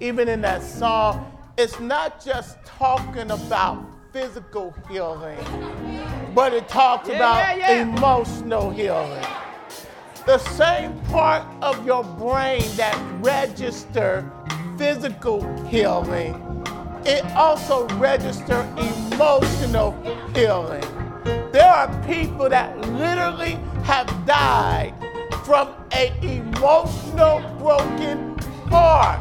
even in that song, it's not just talking about physical healing, but it talks Yeah, about yeah, yeah. emotional healing. The same part of your brain that register physical healing, it also register emotional healing. There are people that literally have died from an emotional broken heart.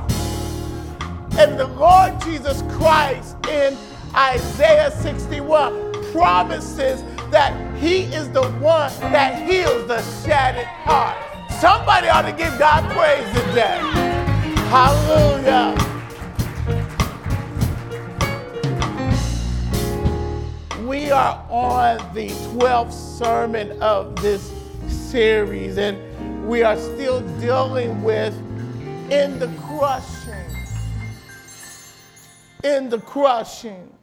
And the Lord Jesus Christ in Isaiah 61 promises that He is the one that heals the shattered heart. Somebody ought to give God praise today. Hallelujah. We are on the 12th sermon of this series, and we are still dealing with in the crushing. In the crushing.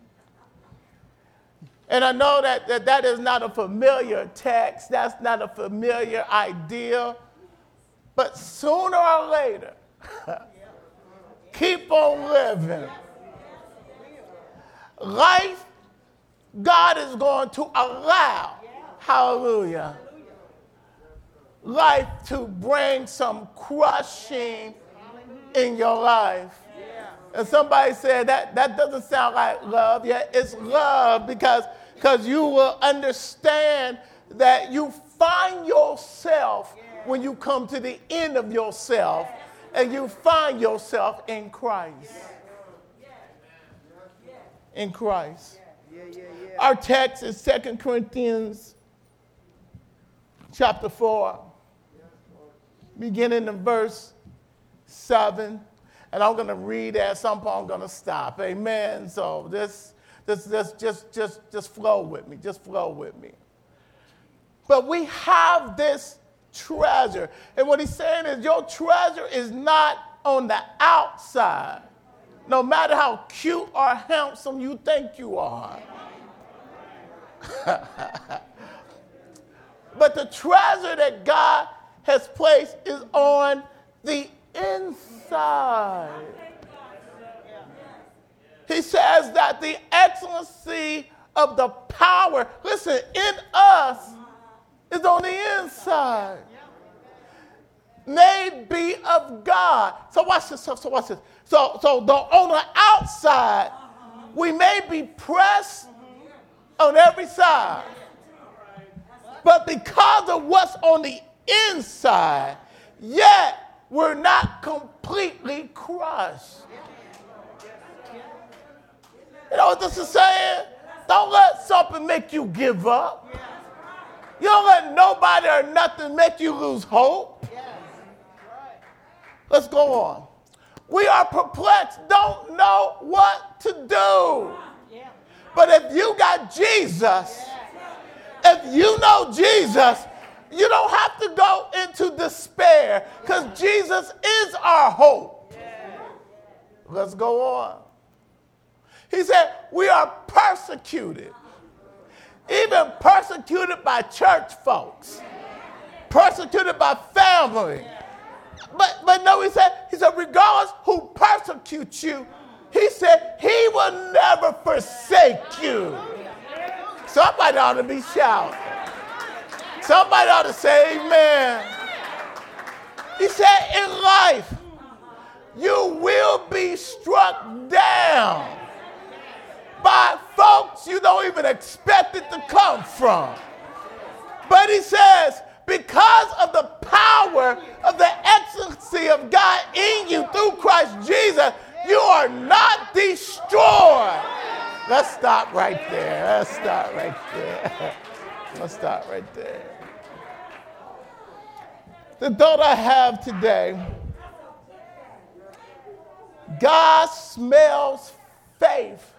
And I know that, that that is not a familiar text, that's not a familiar idea, but sooner or later, keep on living. Life, God is going to allow, hallelujah, life to bring some crushing in your life. And somebody said that that doesn't sound like love. Yeah, it's love because because you will understand that you find yourself when you come to the end of yourself and you find yourself in Christ. In Christ. Our text is 2 Corinthians chapter 4, beginning in verse 7. And I'm going to read at some point, I'm going to stop. Amen. So this, this, this, just, just, just flow with me. Just flow with me. But we have this treasure. And what he's saying is, your treasure is not on the outside, no matter how cute or handsome you think you are. but the treasure that God has placed is on the inside. He says that the excellency of the power, listen, in us is on the inside. May be of God. So watch this. So, watch this. So, so the, on the outside, we may be pressed on every side. But because of what's on the inside, yet we're not completely crushed. You know what this is saying? Don't let something make you give up. You don't let nobody or nothing make you lose hope. Let's go on. We are perplexed, don't know what to do. But if you got Jesus, if you know Jesus, you don't have to go into despair because Jesus is our hope. Let's go on. He said, We are persecuted, even persecuted by church folks, persecuted by family. But, but no, he said, he said, regardless who persecutes you, he said, he will never forsake you. Somebody ought to be shouting. Somebody ought to say amen. He said, in life, you will be struck down by folks you don't even expect it to come from. But he says, because of the power of the excellency of God in you through Christ Jesus, you are not destroyed. Let's stop right there. Let's stop right there. Let's stop right there. The thought I have today God smells faith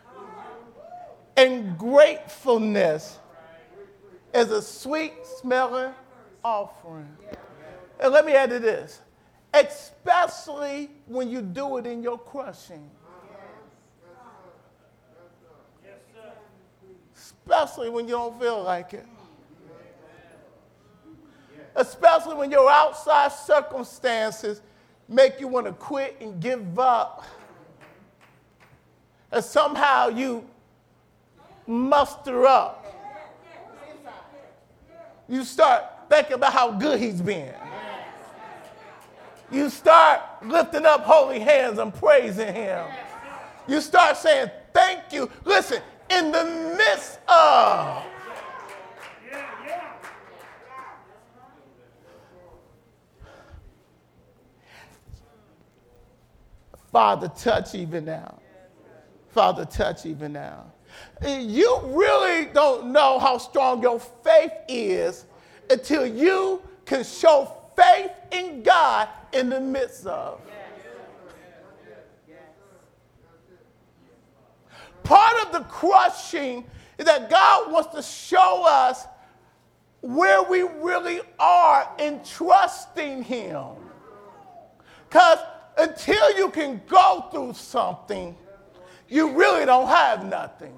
and gratefulness as a sweet smelling offering. And let me add to this, especially when you do it in your crushing. Especially when you don't feel like it. Especially when your outside circumstances make you want to quit and give up. and somehow you muster up. You start thinking about how good he's been. You start lifting up holy hands and praising him. You start saying, Thank you. Listen, in the midst of. Father, touch even now. Father, touch even now. You really don't know how strong your faith is until you can show faith in God in the midst of. Part of the crushing is that God wants to show us where we really are in trusting Him. Because until you can go through something, you really don't have nothing.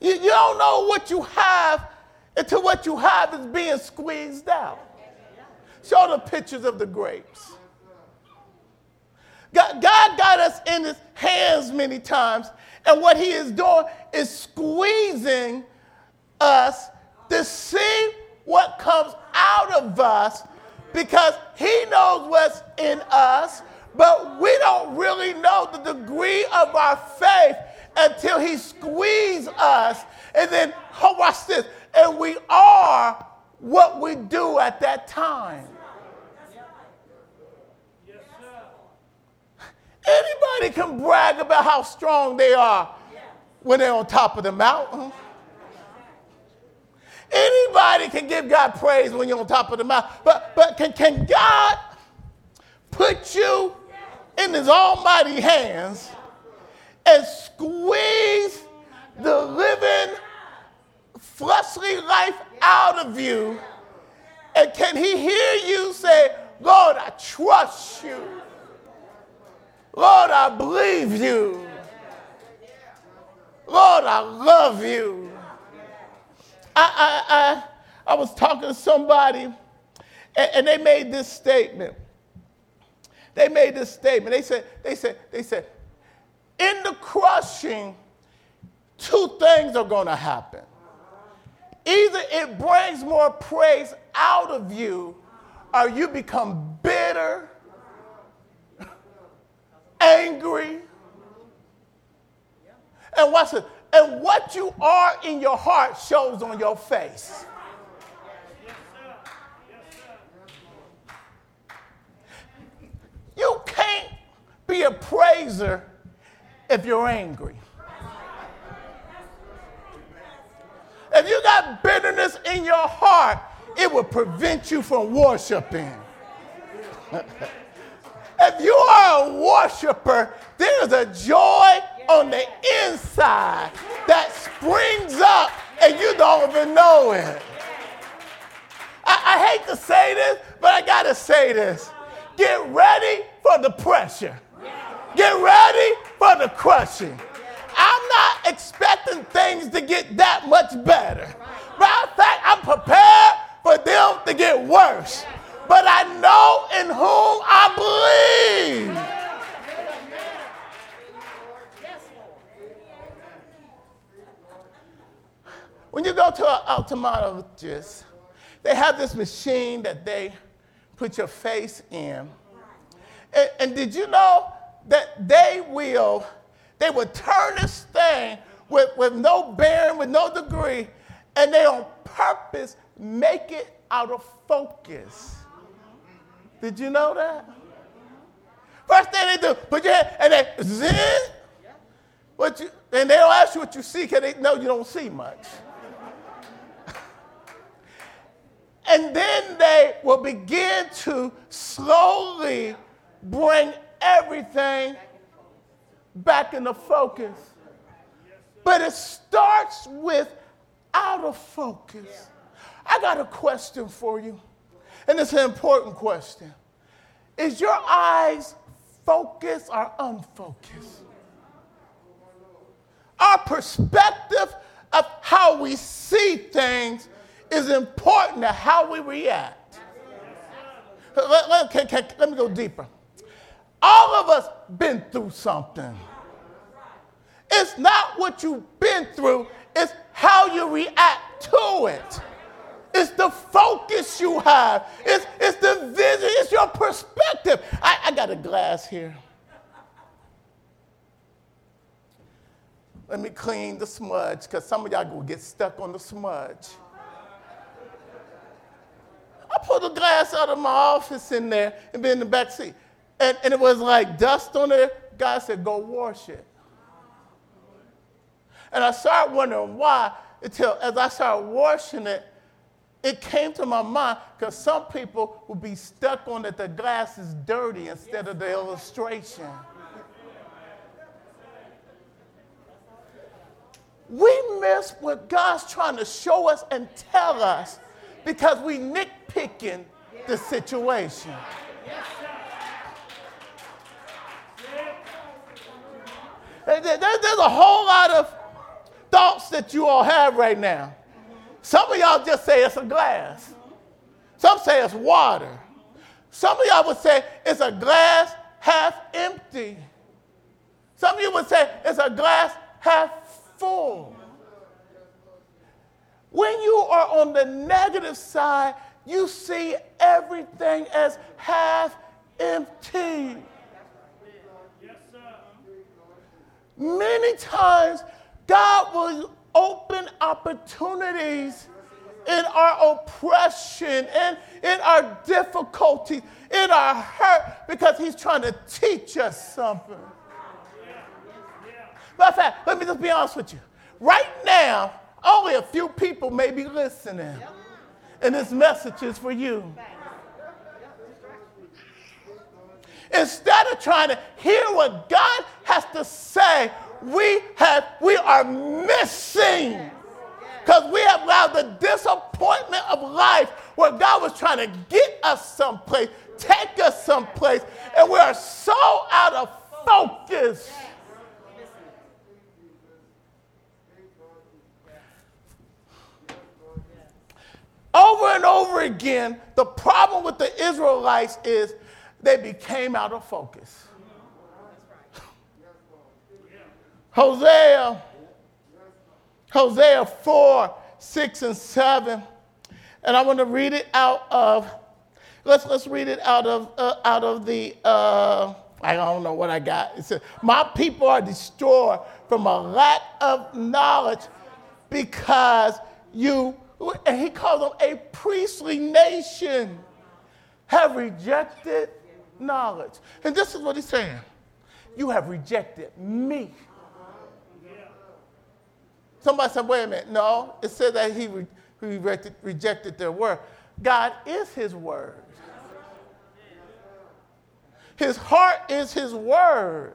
You, you don't know what you have until what you have is being squeezed out. Show the pictures of the grapes. God, God got us in his hands many times, and what he is doing is squeezing us to see what comes out of us because he knows what's in us, but we don't really know the degree of our faith until he squeezes us. And then, oh, watch this, and we are what we do at that time. Anybody can brag about how strong they are when they're on top of the mountain. Anybody can give God praise when you're on top of the mountain. But, but can, can God put you in his almighty hands and squeeze the living fleshly life out of you? And can he hear you say, Lord, I trust you. Lord, I believe you. Lord, I love you. I, I, I, I was talking to somebody, and, and they made this statement. They made this statement. They said, they said, they said, in the crushing, two things are going to happen. Either it brings more praise out of you, or you become bitter, angry. And what's it? And what you are in your heart shows on your face. You can't be a praiser if you're angry. If you got bitterness in your heart, it will prevent you from worshiping. if you are a worshiper, there's a joy on the inside that springs up and you don't even know it. I, I hate to say this, but I got to say this. Get ready for the pressure. Get ready for the crushing. I'm not expecting things to get that much better. Matter of fact, I'm prepared for them to get worse. But I know in whom I believe. When you go to an ophthalmologist, they have this machine that they put your face in. And, and did you know that they will, they will turn this thing with, with no bearing, with no degree, and they on purpose make it out of focus. Did you know that? First thing they do, put your hand, and they zin. What you, and they don't ask you what you see because they know you don't see much. And then they will begin to slowly bring everything back into focus. But it starts with out of focus. I got a question for you, and it's an important question. Is your eyes focused or unfocused? Our perspective of how we see things is important to how we react. Let, let, can, can, let me go deeper. All of us been through something. It's not what you've been through, it's how you react to it. It's the focus you have. It's, it's the vision. It's your perspective. I, I got a glass here. Let me clean the smudge because some of y'all will get stuck on the smudge. I put a glass out of my office in there and been in the back seat. And, and it was like dust on it. God said, go wash it. And I started wondering why until as I started washing it, it came to my mind because some people will be stuck on that the glass is dirty instead of the illustration. We miss what God's trying to show us and tell us because we nitpicking the situation. There's a whole lot of thoughts that you all have right now. Some of y'all just say it's a glass. Some say it's water. Some of y'all would say it's a glass half empty. Some of you would say it's a glass half full. When you are on the negative side, you see everything as half empty. Many times, God will open opportunities in our oppression and in our difficulties, in our hurt, because He's trying to teach us something. Matter of fact, let me just be honest with you. Right now, only a few people may be listening, and this message is for you. Instead of trying to hear what God has to say, we have we are missing. Because we have allowed the disappointment of life where God was trying to get us someplace, take us someplace, and we are so out of focus. Over and over again, the problem with the Israelites is they became out of focus. Hosea, Hosea 4, 6, and 7. And I want to read it out of, let's, let's read it out of, uh, out of the, uh, I don't know what I got. It says, My people are destroyed from a lack of knowledge because you, and he calls them a priestly nation, have rejected knowledge. And this is what he's saying You have rejected me. Somebody said, wait a minute. No, it said that he, re- rejected, rejected their word. God is his word. His heart is his word.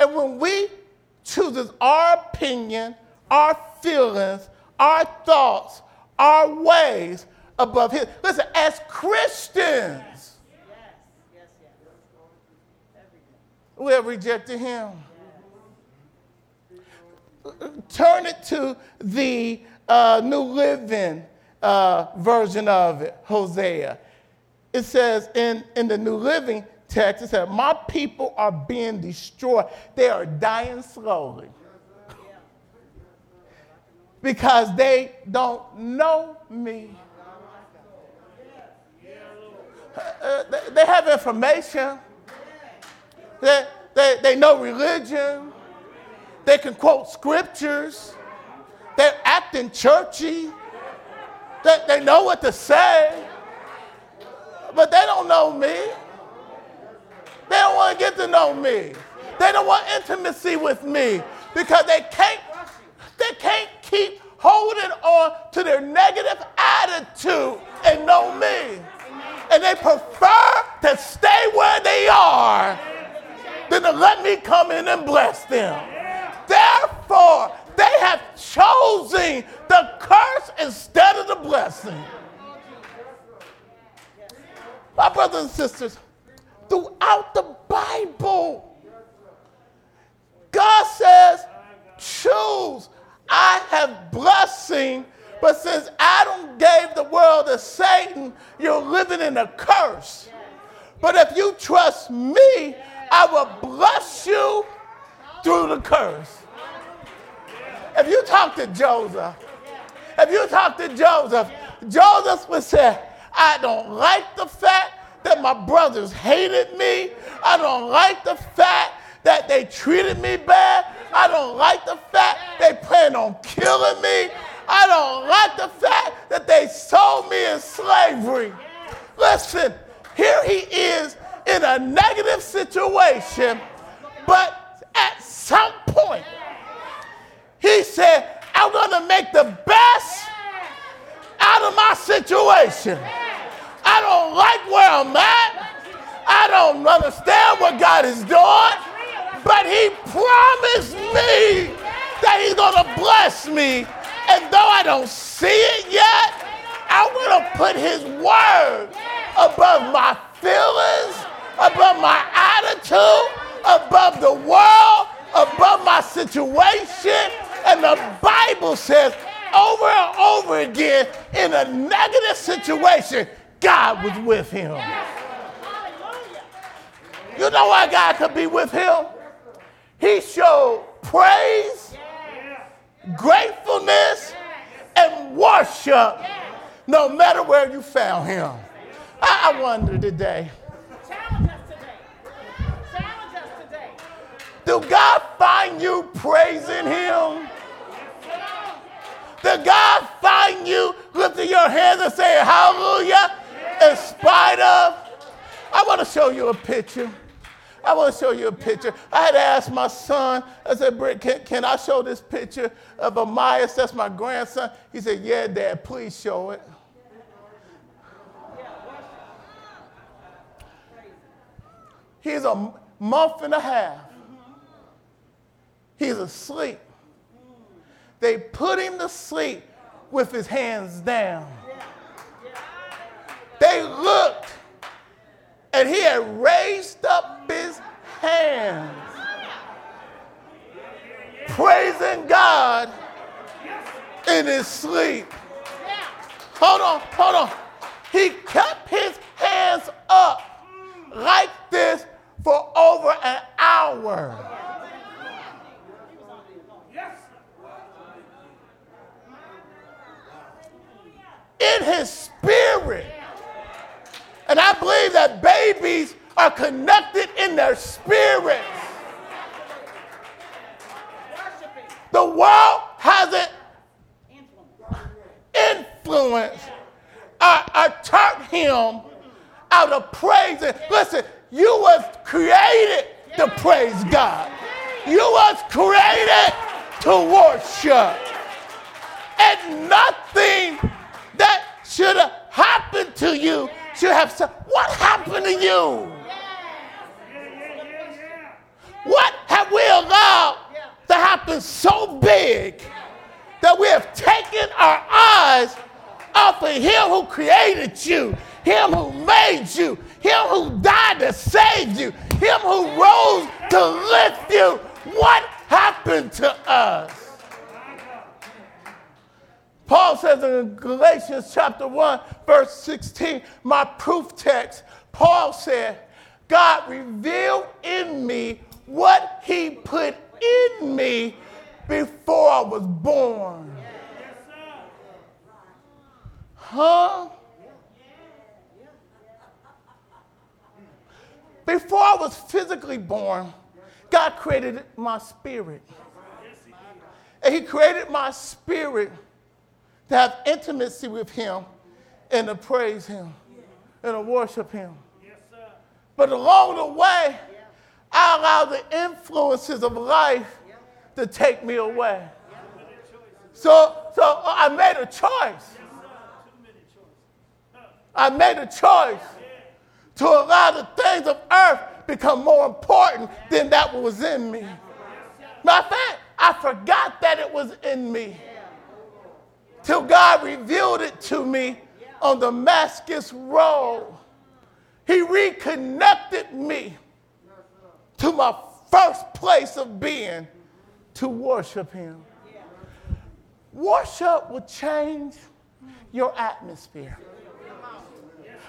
And when we chooses our opinion, our feelings, our thoughts, our ways above his, listen, as Christians, we have rejected him turn it to the uh, New Living uh, version of it, Hosea. It says in, in the New Living text, it says, My people are being destroyed. They are dying slowly because they don't know me. Uh, they, they have information, they, they, they know religion, they can quote scriptures. They're acting churchy. They, they know what to say. But they don't know me. They don't want to get to know me. They don't want intimacy with me because they can't, they can't keep holding on to their negative attitude and know me. And they prefer to stay where they are than to let me come in and bless them. Therefore, they have chosen the curse instead of the blessing. My brothers and sisters, throughout the Bible, God says, choose. Have blessing, but since Adam gave the world to Satan, you're living in a curse. But if you trust me, I will bless you through the curse. If you talk to Joseph, if you talk to Joseph, Joseph would say, I don't like the fact that my brothers hated me. I don't like the fact that they treated me bad. I don't like the fact they plan on killing me. I don't like the fact that they sold me in slavery. Listen, here he is in a negative situation, but at some point, he said, I'm going to make the best out of my situation. I don't like where I'm at. I don't understand what God is doing, but He promised me that He's going to bless me. And though I don't see it yet, I'm going to put His word above my feelings, above my attitude, above the world, above my situation. And the Bible says over and over again in a negative situation, God was with him. You know why God could be with him? He showed praise, gratefulness, and worship no matter where you found him. I, I wonder today. Challenge us today. Challenge us today. Do God find you praising him? Did God find you lifting your hands and saying hallelujah in spite of? I want to show you a picture. I want to show you a picture. I had to ask my son, I said, Britt, can, can I show this picture of Amias? That's my grandson. He said, Yeah, Dad, please show it. He's a month and a half. He's asleep. They put him to sleep with his hands down. They looked, and he had raised up his hands, praising God in his sleep. Hold on, hold on. He kept his hands up like this for over an hour. in his spirit. And I believe that babies are connected in their spirits. The world hasn't influenced or, or turned him out of praise. Listen, you was created to praise God. You was created to worship. And nothing that should have happened to you should have said, What happened to you? What have we allowed so big that we have taken our eyes off of Him who created you, Him who made you, Him who died to save you, Him who rose to lift you? What happened to us? Paul says in Galatians chapter 1, verse 16, my proof text, Paul said, God revealed in me what he put in me before I was born. Huh? Before I was physically born, God created my spirit. And he created my spirit to have intimacy with Him and to praise Him and to worship Him. but along the way, I allow the influences of life to take me away. So, so oh, I made a choice. I made a choice to allow the things of earth become more important than that was in me. Matter of fact, I forgot that it was in me till God revealed it to me on Damascus Road. He reconnected me to my first place of being to worship Him. Worship will change your atmosphere.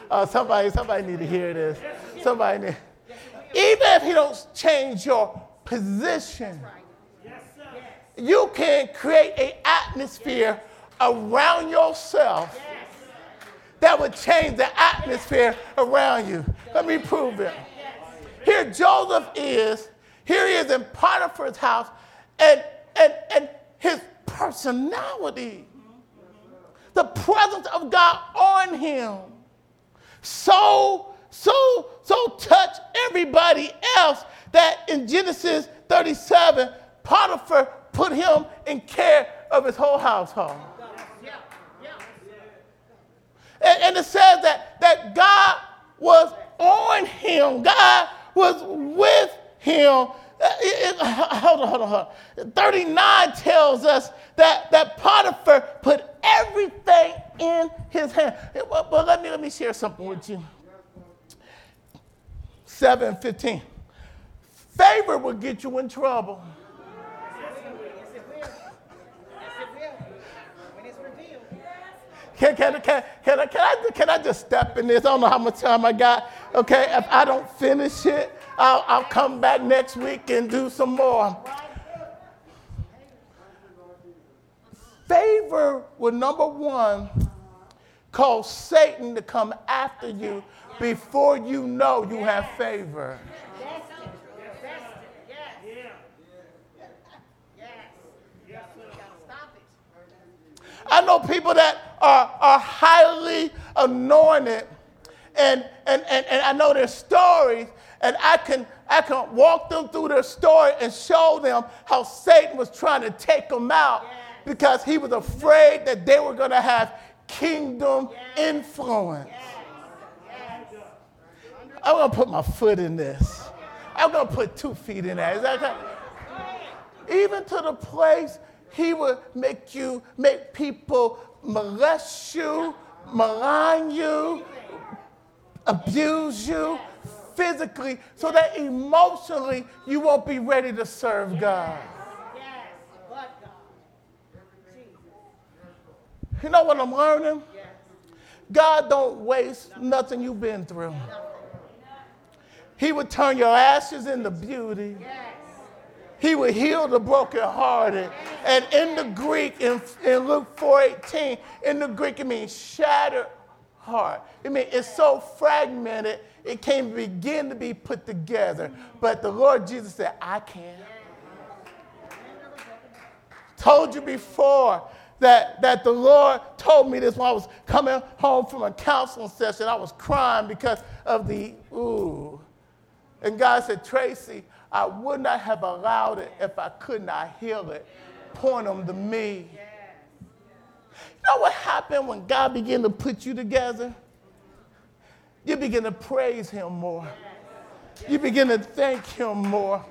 Uh, somebody, somebody need to hear this. Somebody need. Even if he don't change your position, you can create an atmosphere around yourself that would change the atmosphere around you. Let me prove it. Here Joseph is, here he is in Potiphar's house, and, and, and his personality, the presence of God on him, so, so, so touch everybody else that in Genesis 37, Potiphar put him in care of his whole household. And, and it says that, that God was on him, God was with him. Uh, it, it, hold on, hold on, hold on. 39 tells us that, that Potiphar put everything in his hand. But let, me, let me share something with you. 715. Favor will get you in trouble. Can, can, can, can, I, can, I, can I just step in this? I don't know how much time I got. Okay, if I don't finish it, I'll, I'll come back next week and do some more. Favor will, number one, cause Satan to come after you before you know you have favor. I know people that are, are highly anointed, and, and, and, and I know their stories, and I can, I can walk them through their story and show them how Satan was trying to take them out because he was afraid that they were going to have kingdom influence. I'm going to put my foot in this. I'm going to put two feet in that. Is that okay? Even to the place he would make you, make people molest you, malign you, abuse you physically, so that emotionally you won't be ready to serve God. You know what I'm learning? God don't waste nothing you've been through. He would turn your ashes into beauty. He would heal the brokenhearted. And in the Greek, in, in Luke 4.18, in the Greek, it means shattered heart. I mean, it's so fragmented, it can't begin to be put together. But the Lord Jesus said, I can. Told you before that, that the Lord told me this when I was coming home from a counseling session. I was crying because of the ooh. And God said, Tracy, I would not have allowed it if I could not heal it. Point them to me. You know what happened when God began to put you together? You begin to praise Him more. You begin to thank Him more.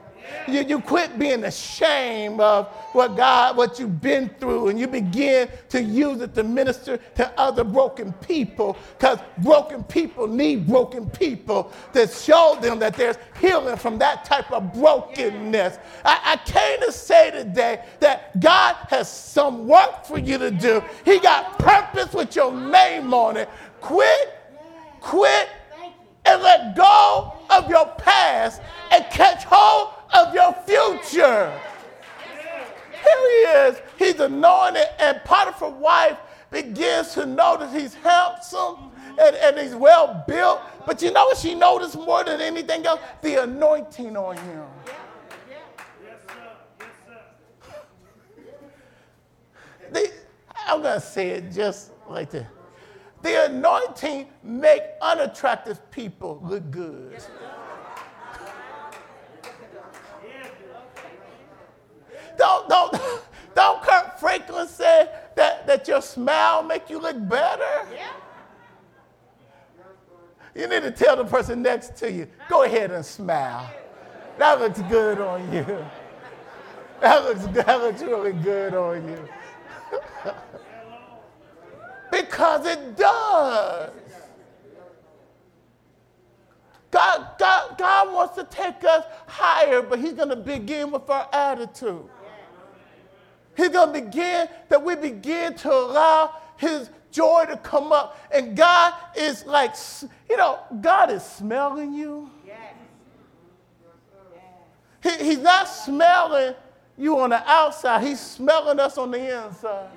You, you quit being ashamed of what God, what you've been through, and you begin to use it to minister to other broken people because broken people need broken people to show them that there's healing from that type of brokenness. I, I came to say today that God has some work for you to do. He got purpose with your name on it. Quit, quit, and let go of your past and catch hold of your future. Here he is. He's anointed, and Potiphar's wife begins to notice he's handsome and, and he's well built. But you know what she noticed more than anything else? The anointing on him. The, I'm going to say it just like this. The anointing make unattractive people look good. Don't, don't, don't Kirk Franklin say that, that your smile make you look better? Yeah. You need to tell the person next to you, go ahead and smile. That looks good on you. That looks, that looks really good on you. because it does. God, God, God wants to take us higher, but He's going to begin with our attitude. He's going to begin that we begin to allow his joy to come up. And God is like, you know, God is smelling you. He, he's not smelling you on the outside, He's smelling us on the inside.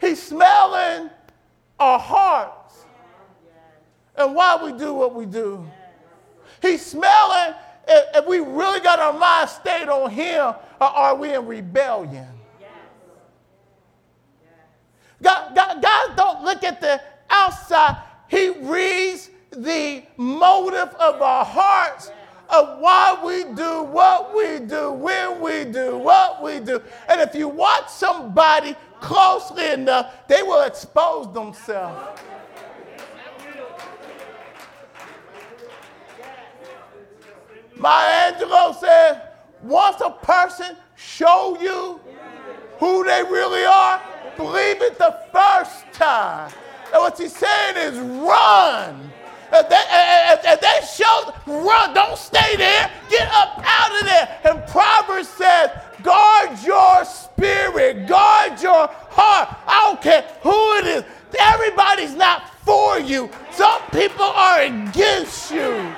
He's smelling our hearts and why we do what we do. He's smelling if, we really got our mind stayed on Him or are we in rebellion? God, God, God don't look at the outside. He reads the motive of our hearts of why we do what we do, when we do what we do. And if you watch somebody closely enough, they will expose themselves. Maya Angelou said, once a person show you who they really are, believe it the first time. And what he's saying is run. If they, if, if they show, run. Don't stay there. Get up out of there. And Proverbs says, guard your spirit, guard your heart. I don't care who it is. Everybody's not for you. Some people are against you.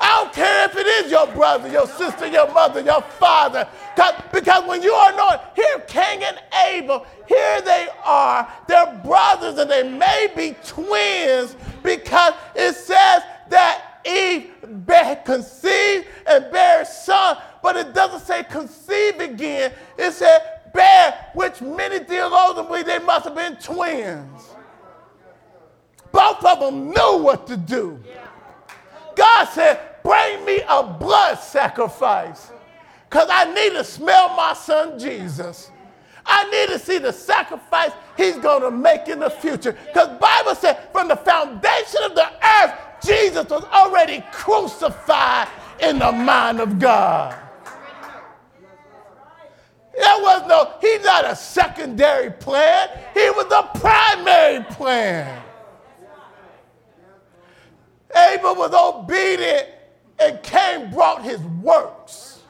I don't care if it is your brother, your sister, your mother, your father. Because when you are known, here Cain and Abel, here they are. They're brothers and they may be twins because it says that Eve conceived and bare son, but it doesn't say conceive again. It said bear, which many theologians believe they must have been twins. Both of them knew what to do. God said, Bring me a blood sacrifice because I need to smell my son Jesus. I need to see the sacrifice he's going to make in the future. Because Bible said from the foundation of the earth, Jesus was already crucified in the mind of God. There was no, he's not a secondary plan. He was a primary plan. Abel was obedient and Cain brought his works.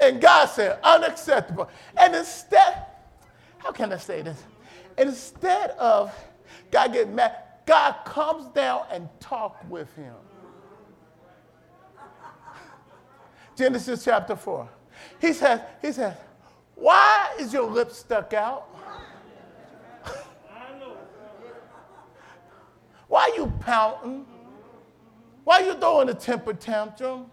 And God said, unacceptable. And instead, how can I say this? Instead of God getting mad, God comes down and talk with him. Genesis chapter 4. He says, he says, why is your lip stuck out? why are you pouting? Why you throwing a temper tantrum?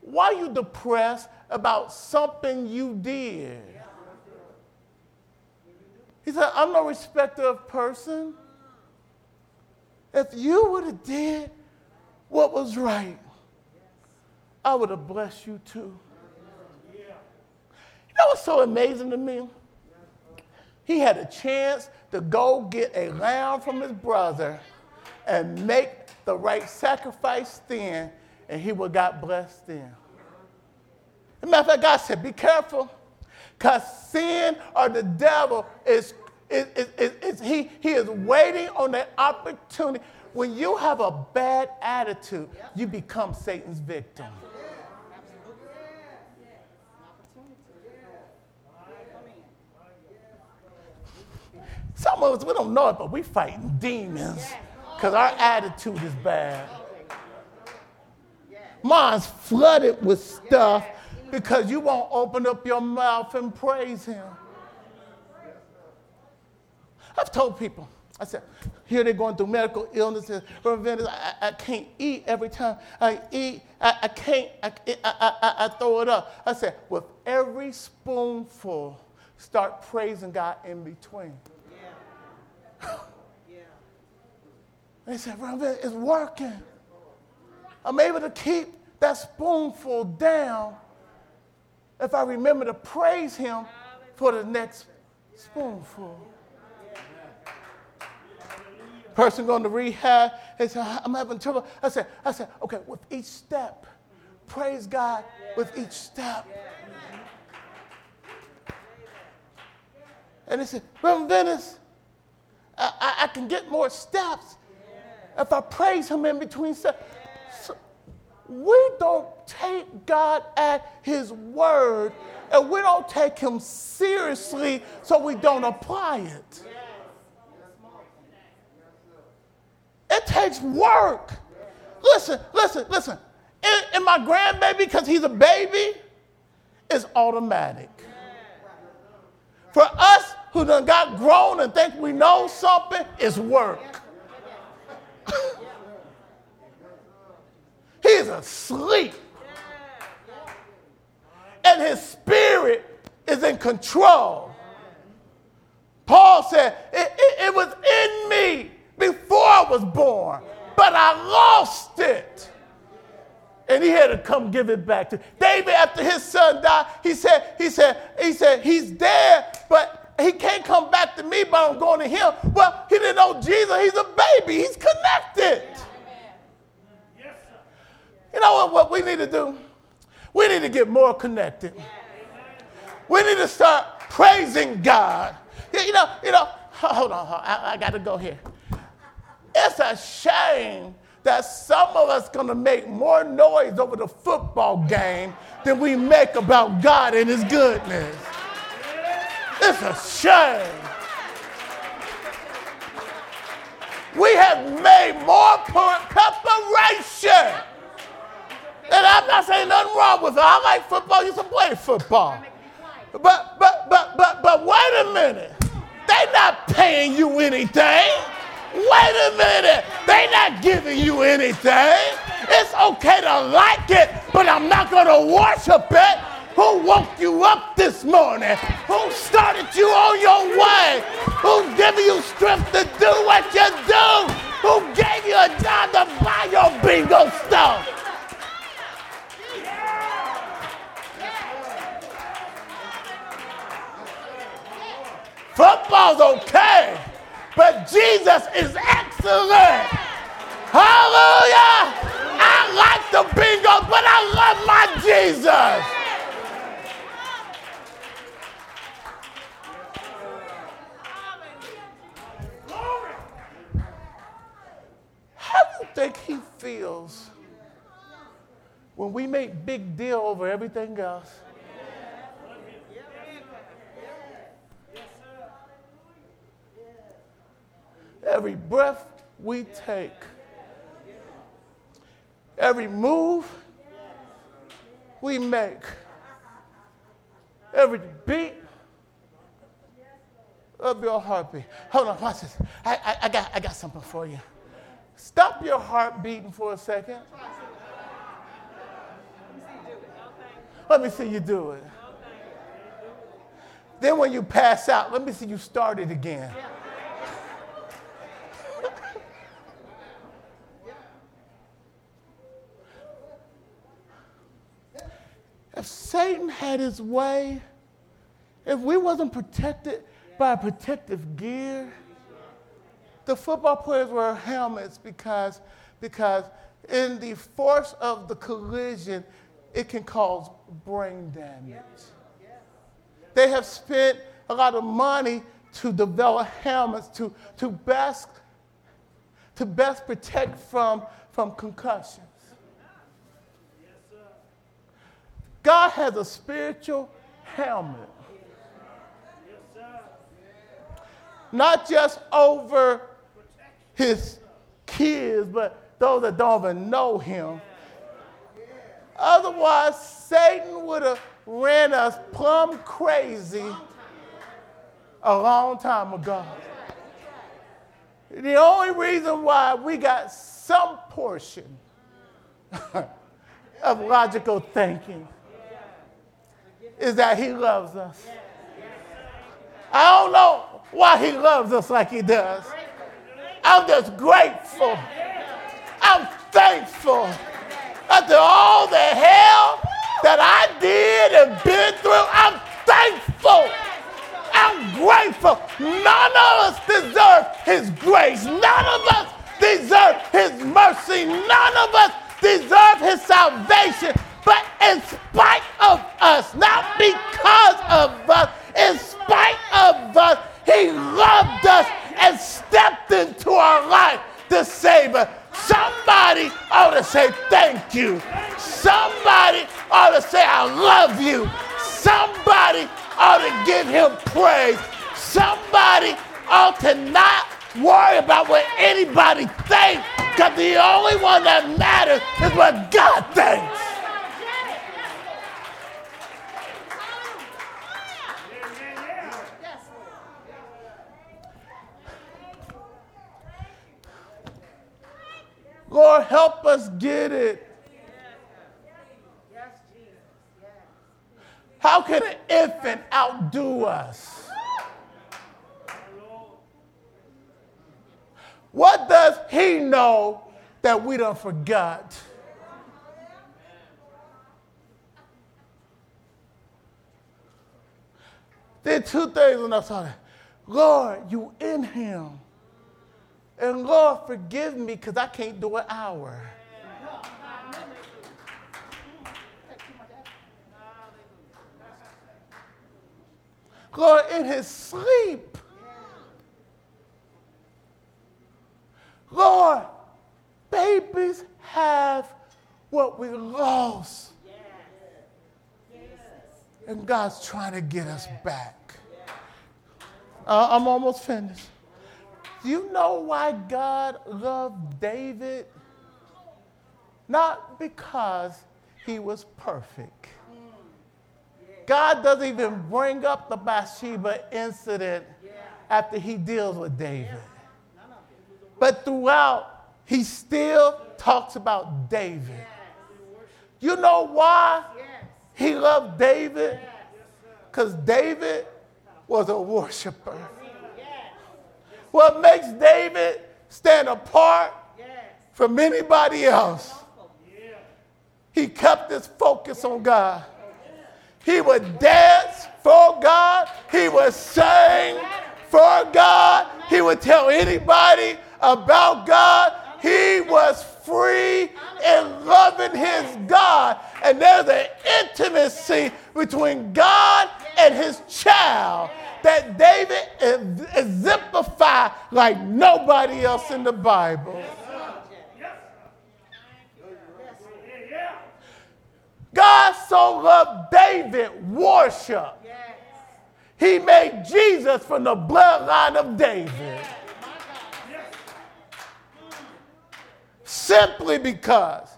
Why you depressed about something you did? He said, I'm no respecter of person. If you would have did what was right, I would have blessed you too. You know what's so amazing to me? He had a chance to go get a lamb from his brother and make the right sacrifice then, and he would got blessed then. As matter of fact, God said, be careful, because sin or the devil is, is, is, is, he, he is waiting on the opportunity. When you have a bad attitude, you become Satan's victim. Some of us, we don't know it, but we fighting demons because our attitude is bad. Mine's flooded with stuff because you won't open up your mouth and praise Him. I've told people, I said, here they're going through medical illnesses, I, I can't eat every time I eat. I, I can't, I, I, I, throw it up. I said, with every spoonful, start praising God in between. Yeah. They said, Brother, it's working. I'm able to keep that spoonful down if I remember to praise Him for the next spoonful. Person going to rehab, they said, I'm having trouble. I said, I said, okay, with each step, praise God with each step. And they said, Reverend Venice, I, I, I can get more steps if I praise him in between steps. So we don't take God at His word and we don't take Him seriously, so we don't apply it. It takes work. Listen, listen, listen. And, my grandbaby, because he's a baby, is automatic. For us who done got grown and think we know something, it's work. He's asleep. And his spirit is in control. Paul said, it, it, it was in me before I was born, but I lost it. And he had to come give it back to David after his son died. He said, he said, he said, he's dead, but he can't come back to me, but I'm going to him. Well, he didn't know Jesus. He's a baby. He's connected. You know what, what we need to do? We need to get more connected. We need to start praising God. You know, you know, hold on, hold on. I, I got to go here. It's a shame that some of us gonna make more noise over the football game than we make about God and His goodness. It's a shame. We have made more preparation and I'm not saying nothing wrong with it. I like football. Used to play football. But but but but but wait a minute. They not paying you anything. Wait a minute. They not giving you anything. It's okay to like it, but I'm not gonna worship it. Who woke you up this morning? Who started you on your way? Who's giving you strength to do what you do? Who gave you a job to buy your bingo stuff? Football's okay, but Jesus is excellent. Hallelujah. I like the bingo, but I love my Jesus. How do you think he feels when we make big deal over everything else? Every breath we take, every move we make, every beat of your heartbeat. Hold on, watch this. I, I, I, got, I got something for you. Stop your heart beating for a second. Let me see you do it. Then when you pass out, let me see you start it again. If Satan had his way, if we wasn't protected by protective gear, the football players wear helmets because, because in the force of the collision, it can cause brain damage. They have spent a lot of money to develop helmets to, to, best, to best protect from, from concussion. God has a spiritual helmet. Not just over his kids, but those that don't even know him. Otherwise, Satan would have ran us plumb crazy a long time ago. The only reason why we got some portion of logical thinking is that he loves us. I don't know why he loves us like he does. I'm just grateful. I'm thankful after all the hell that I did and been through. I'm thankful. I'm grateful. None of us deserve his grace. None of us deserve his mercy. None of us deserve his salvation. But in spite of us, not because of us, in spite of us, He loved us and stepped into our life to save us. Somebody ought to say thank you. Somebody ought to say, I love you. Somebody ought to give him praise. Somebody ought to not worry about what anybody thinks because the only one that matters is what God thinks. Lord, help us get it. How can an infant outdo us? What does he know that we don't forgot? There are two things when I saw that. Lord, you in him. And Lord, forgive me because I can't do an hour. Lord, in his sleep. Lord, babies have what we lost. And God's trying to get us back. Uh, I'm almost finished. Do you know why God loved David? Not because he was perfect. God doesn't even bring up the Bathsheba incident after he deals with David. But throughout, he still talks about David. You know why he loved David? Because David was a worshiper. What makes David stand apart from anybody else? He kept his focus on God. He would dance for God. He would sing for God. He would tell anybody about God. He was free in loving his God. And there's an intimacy between God and his child that David exemplified like nobody else in the Bible. God so loved David worship. He made Jesus from the bloodline of David. Simply because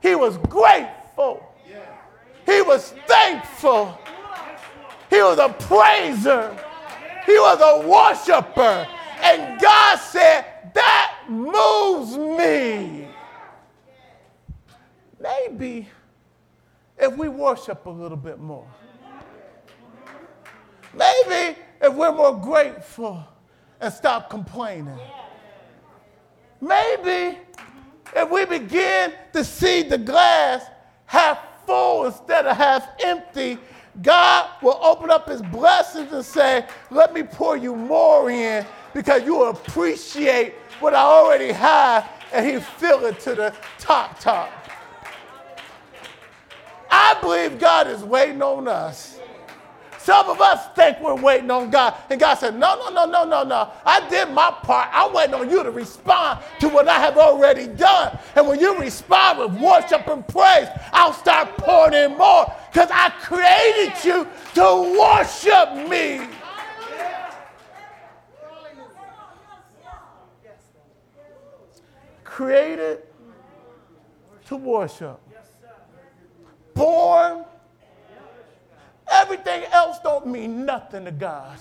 he was grateful. He was thankful he was a praiser. He was a worshiper. And God said, That moves me. Maybe if we worship a little bit more. Maybe if we're more grateful and stop complaining. Maybe if we begin to see the glass half full instead of half empty God will open up his blessings and say, Let me pour you more in because you will appreciate what I already have, and he fill it to the top, top. I believe God is waiting on us. Some of us think we're waiting on God. And God said, No, no, no, no, no, no. I did my part. I'm waiting on you to respond to what I have already done. And when you respond with worship and praise, I'll start pouring in more because I created you to worship me. Created to worship. Born Everything else don't mean nothing to God.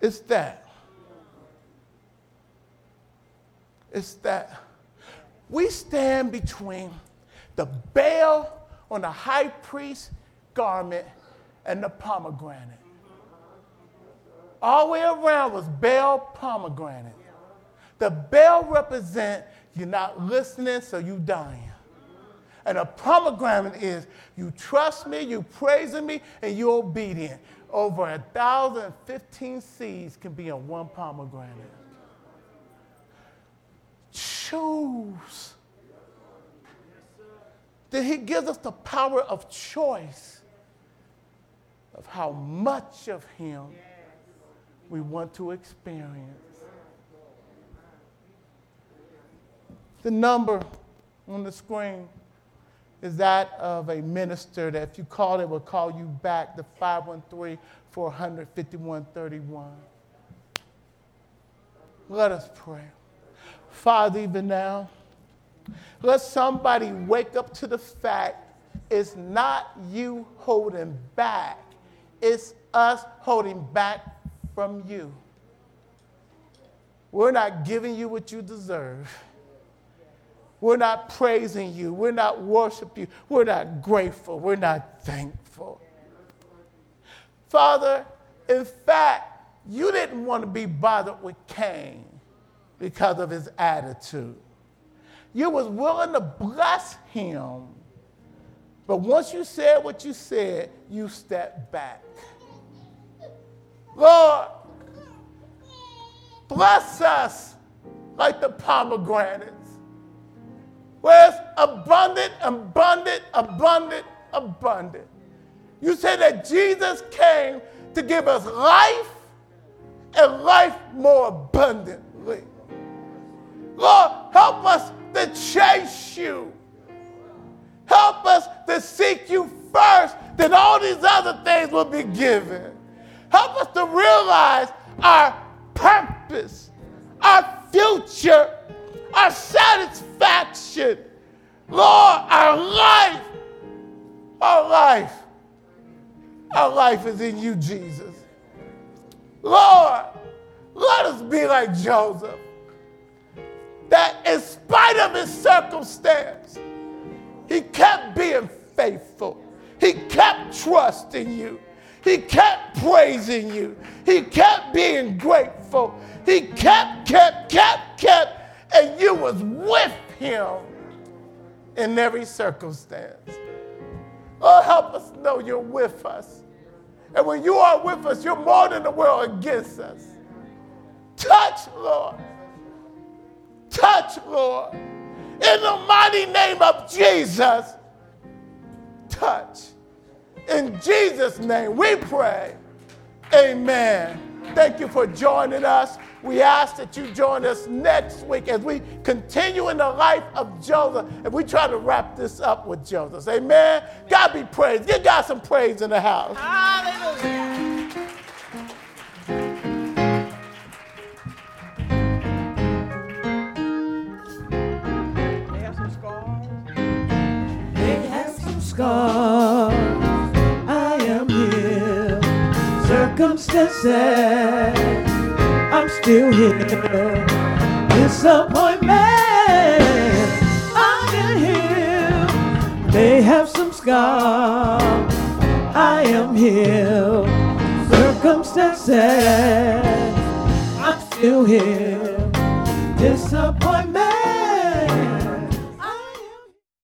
It's that. It's that. We stand between the veil on the high priest's garment and the pomegranate. All the way around was bell pomegranate. The bell represent you're not listening, so you dying. And a pomegranate is you trust me, you praising me, and you're obedient. Over a thousand fifteen seeds can be in one pomegranate. Choose. That he gives us the power of choice of how much of him we want to experience. The number on the screen is that of a minister that if you call it, will call you back, the 513 400 5131. Let us pray. Father, even now, let somebody wake up to the fact it's not you holding back, it's us holding back from you. We're not giving you what you deserve. We're not praising you. We're not worshiping you. We're not grateful. We're not thankful. Father, in fact, you didn't want to be bothered with Cain because of his attitude. You was willing to bless him. But once you said what you said, you stepped back. Lord, bless us like the pomegranates, where it's abundant, abundant, abundant, abundant. You said that Jesus came to give us life and life more abundantly. Lord, help us to chase you. Help us to seek you first, then all these other things will be given. Help us to realize our purpose, our future, our satisfaction. Lord, our life, our life, our life is in you, Jesus. Lord, let us be like Joseph, that in spite of his circumstance, he kept being faithful. He kept trusting you. He kept praising you. He kept being grateful. He kept, kept, kept, kept, and you was with him in every circumstance. Oh, help us know you're with us. And when you are with us, you're more than the world against us. Touch, Lord. Touch, Lord. In the mighty name of Jesus, touch. In Jesus' name we pray. Amen. Thank you for joining us. We ask that you join us next week as we continue in the life of Joseph and we try to wrap this up with Joseph. Amen. God be praised. Give God some praise in the house. Hallelujah. They have some scars. They have some scars. Circumstances, I'm still here. Disappointment, I am here. They have some scars. I am here. Circumstances, I'm still here. Disappointment.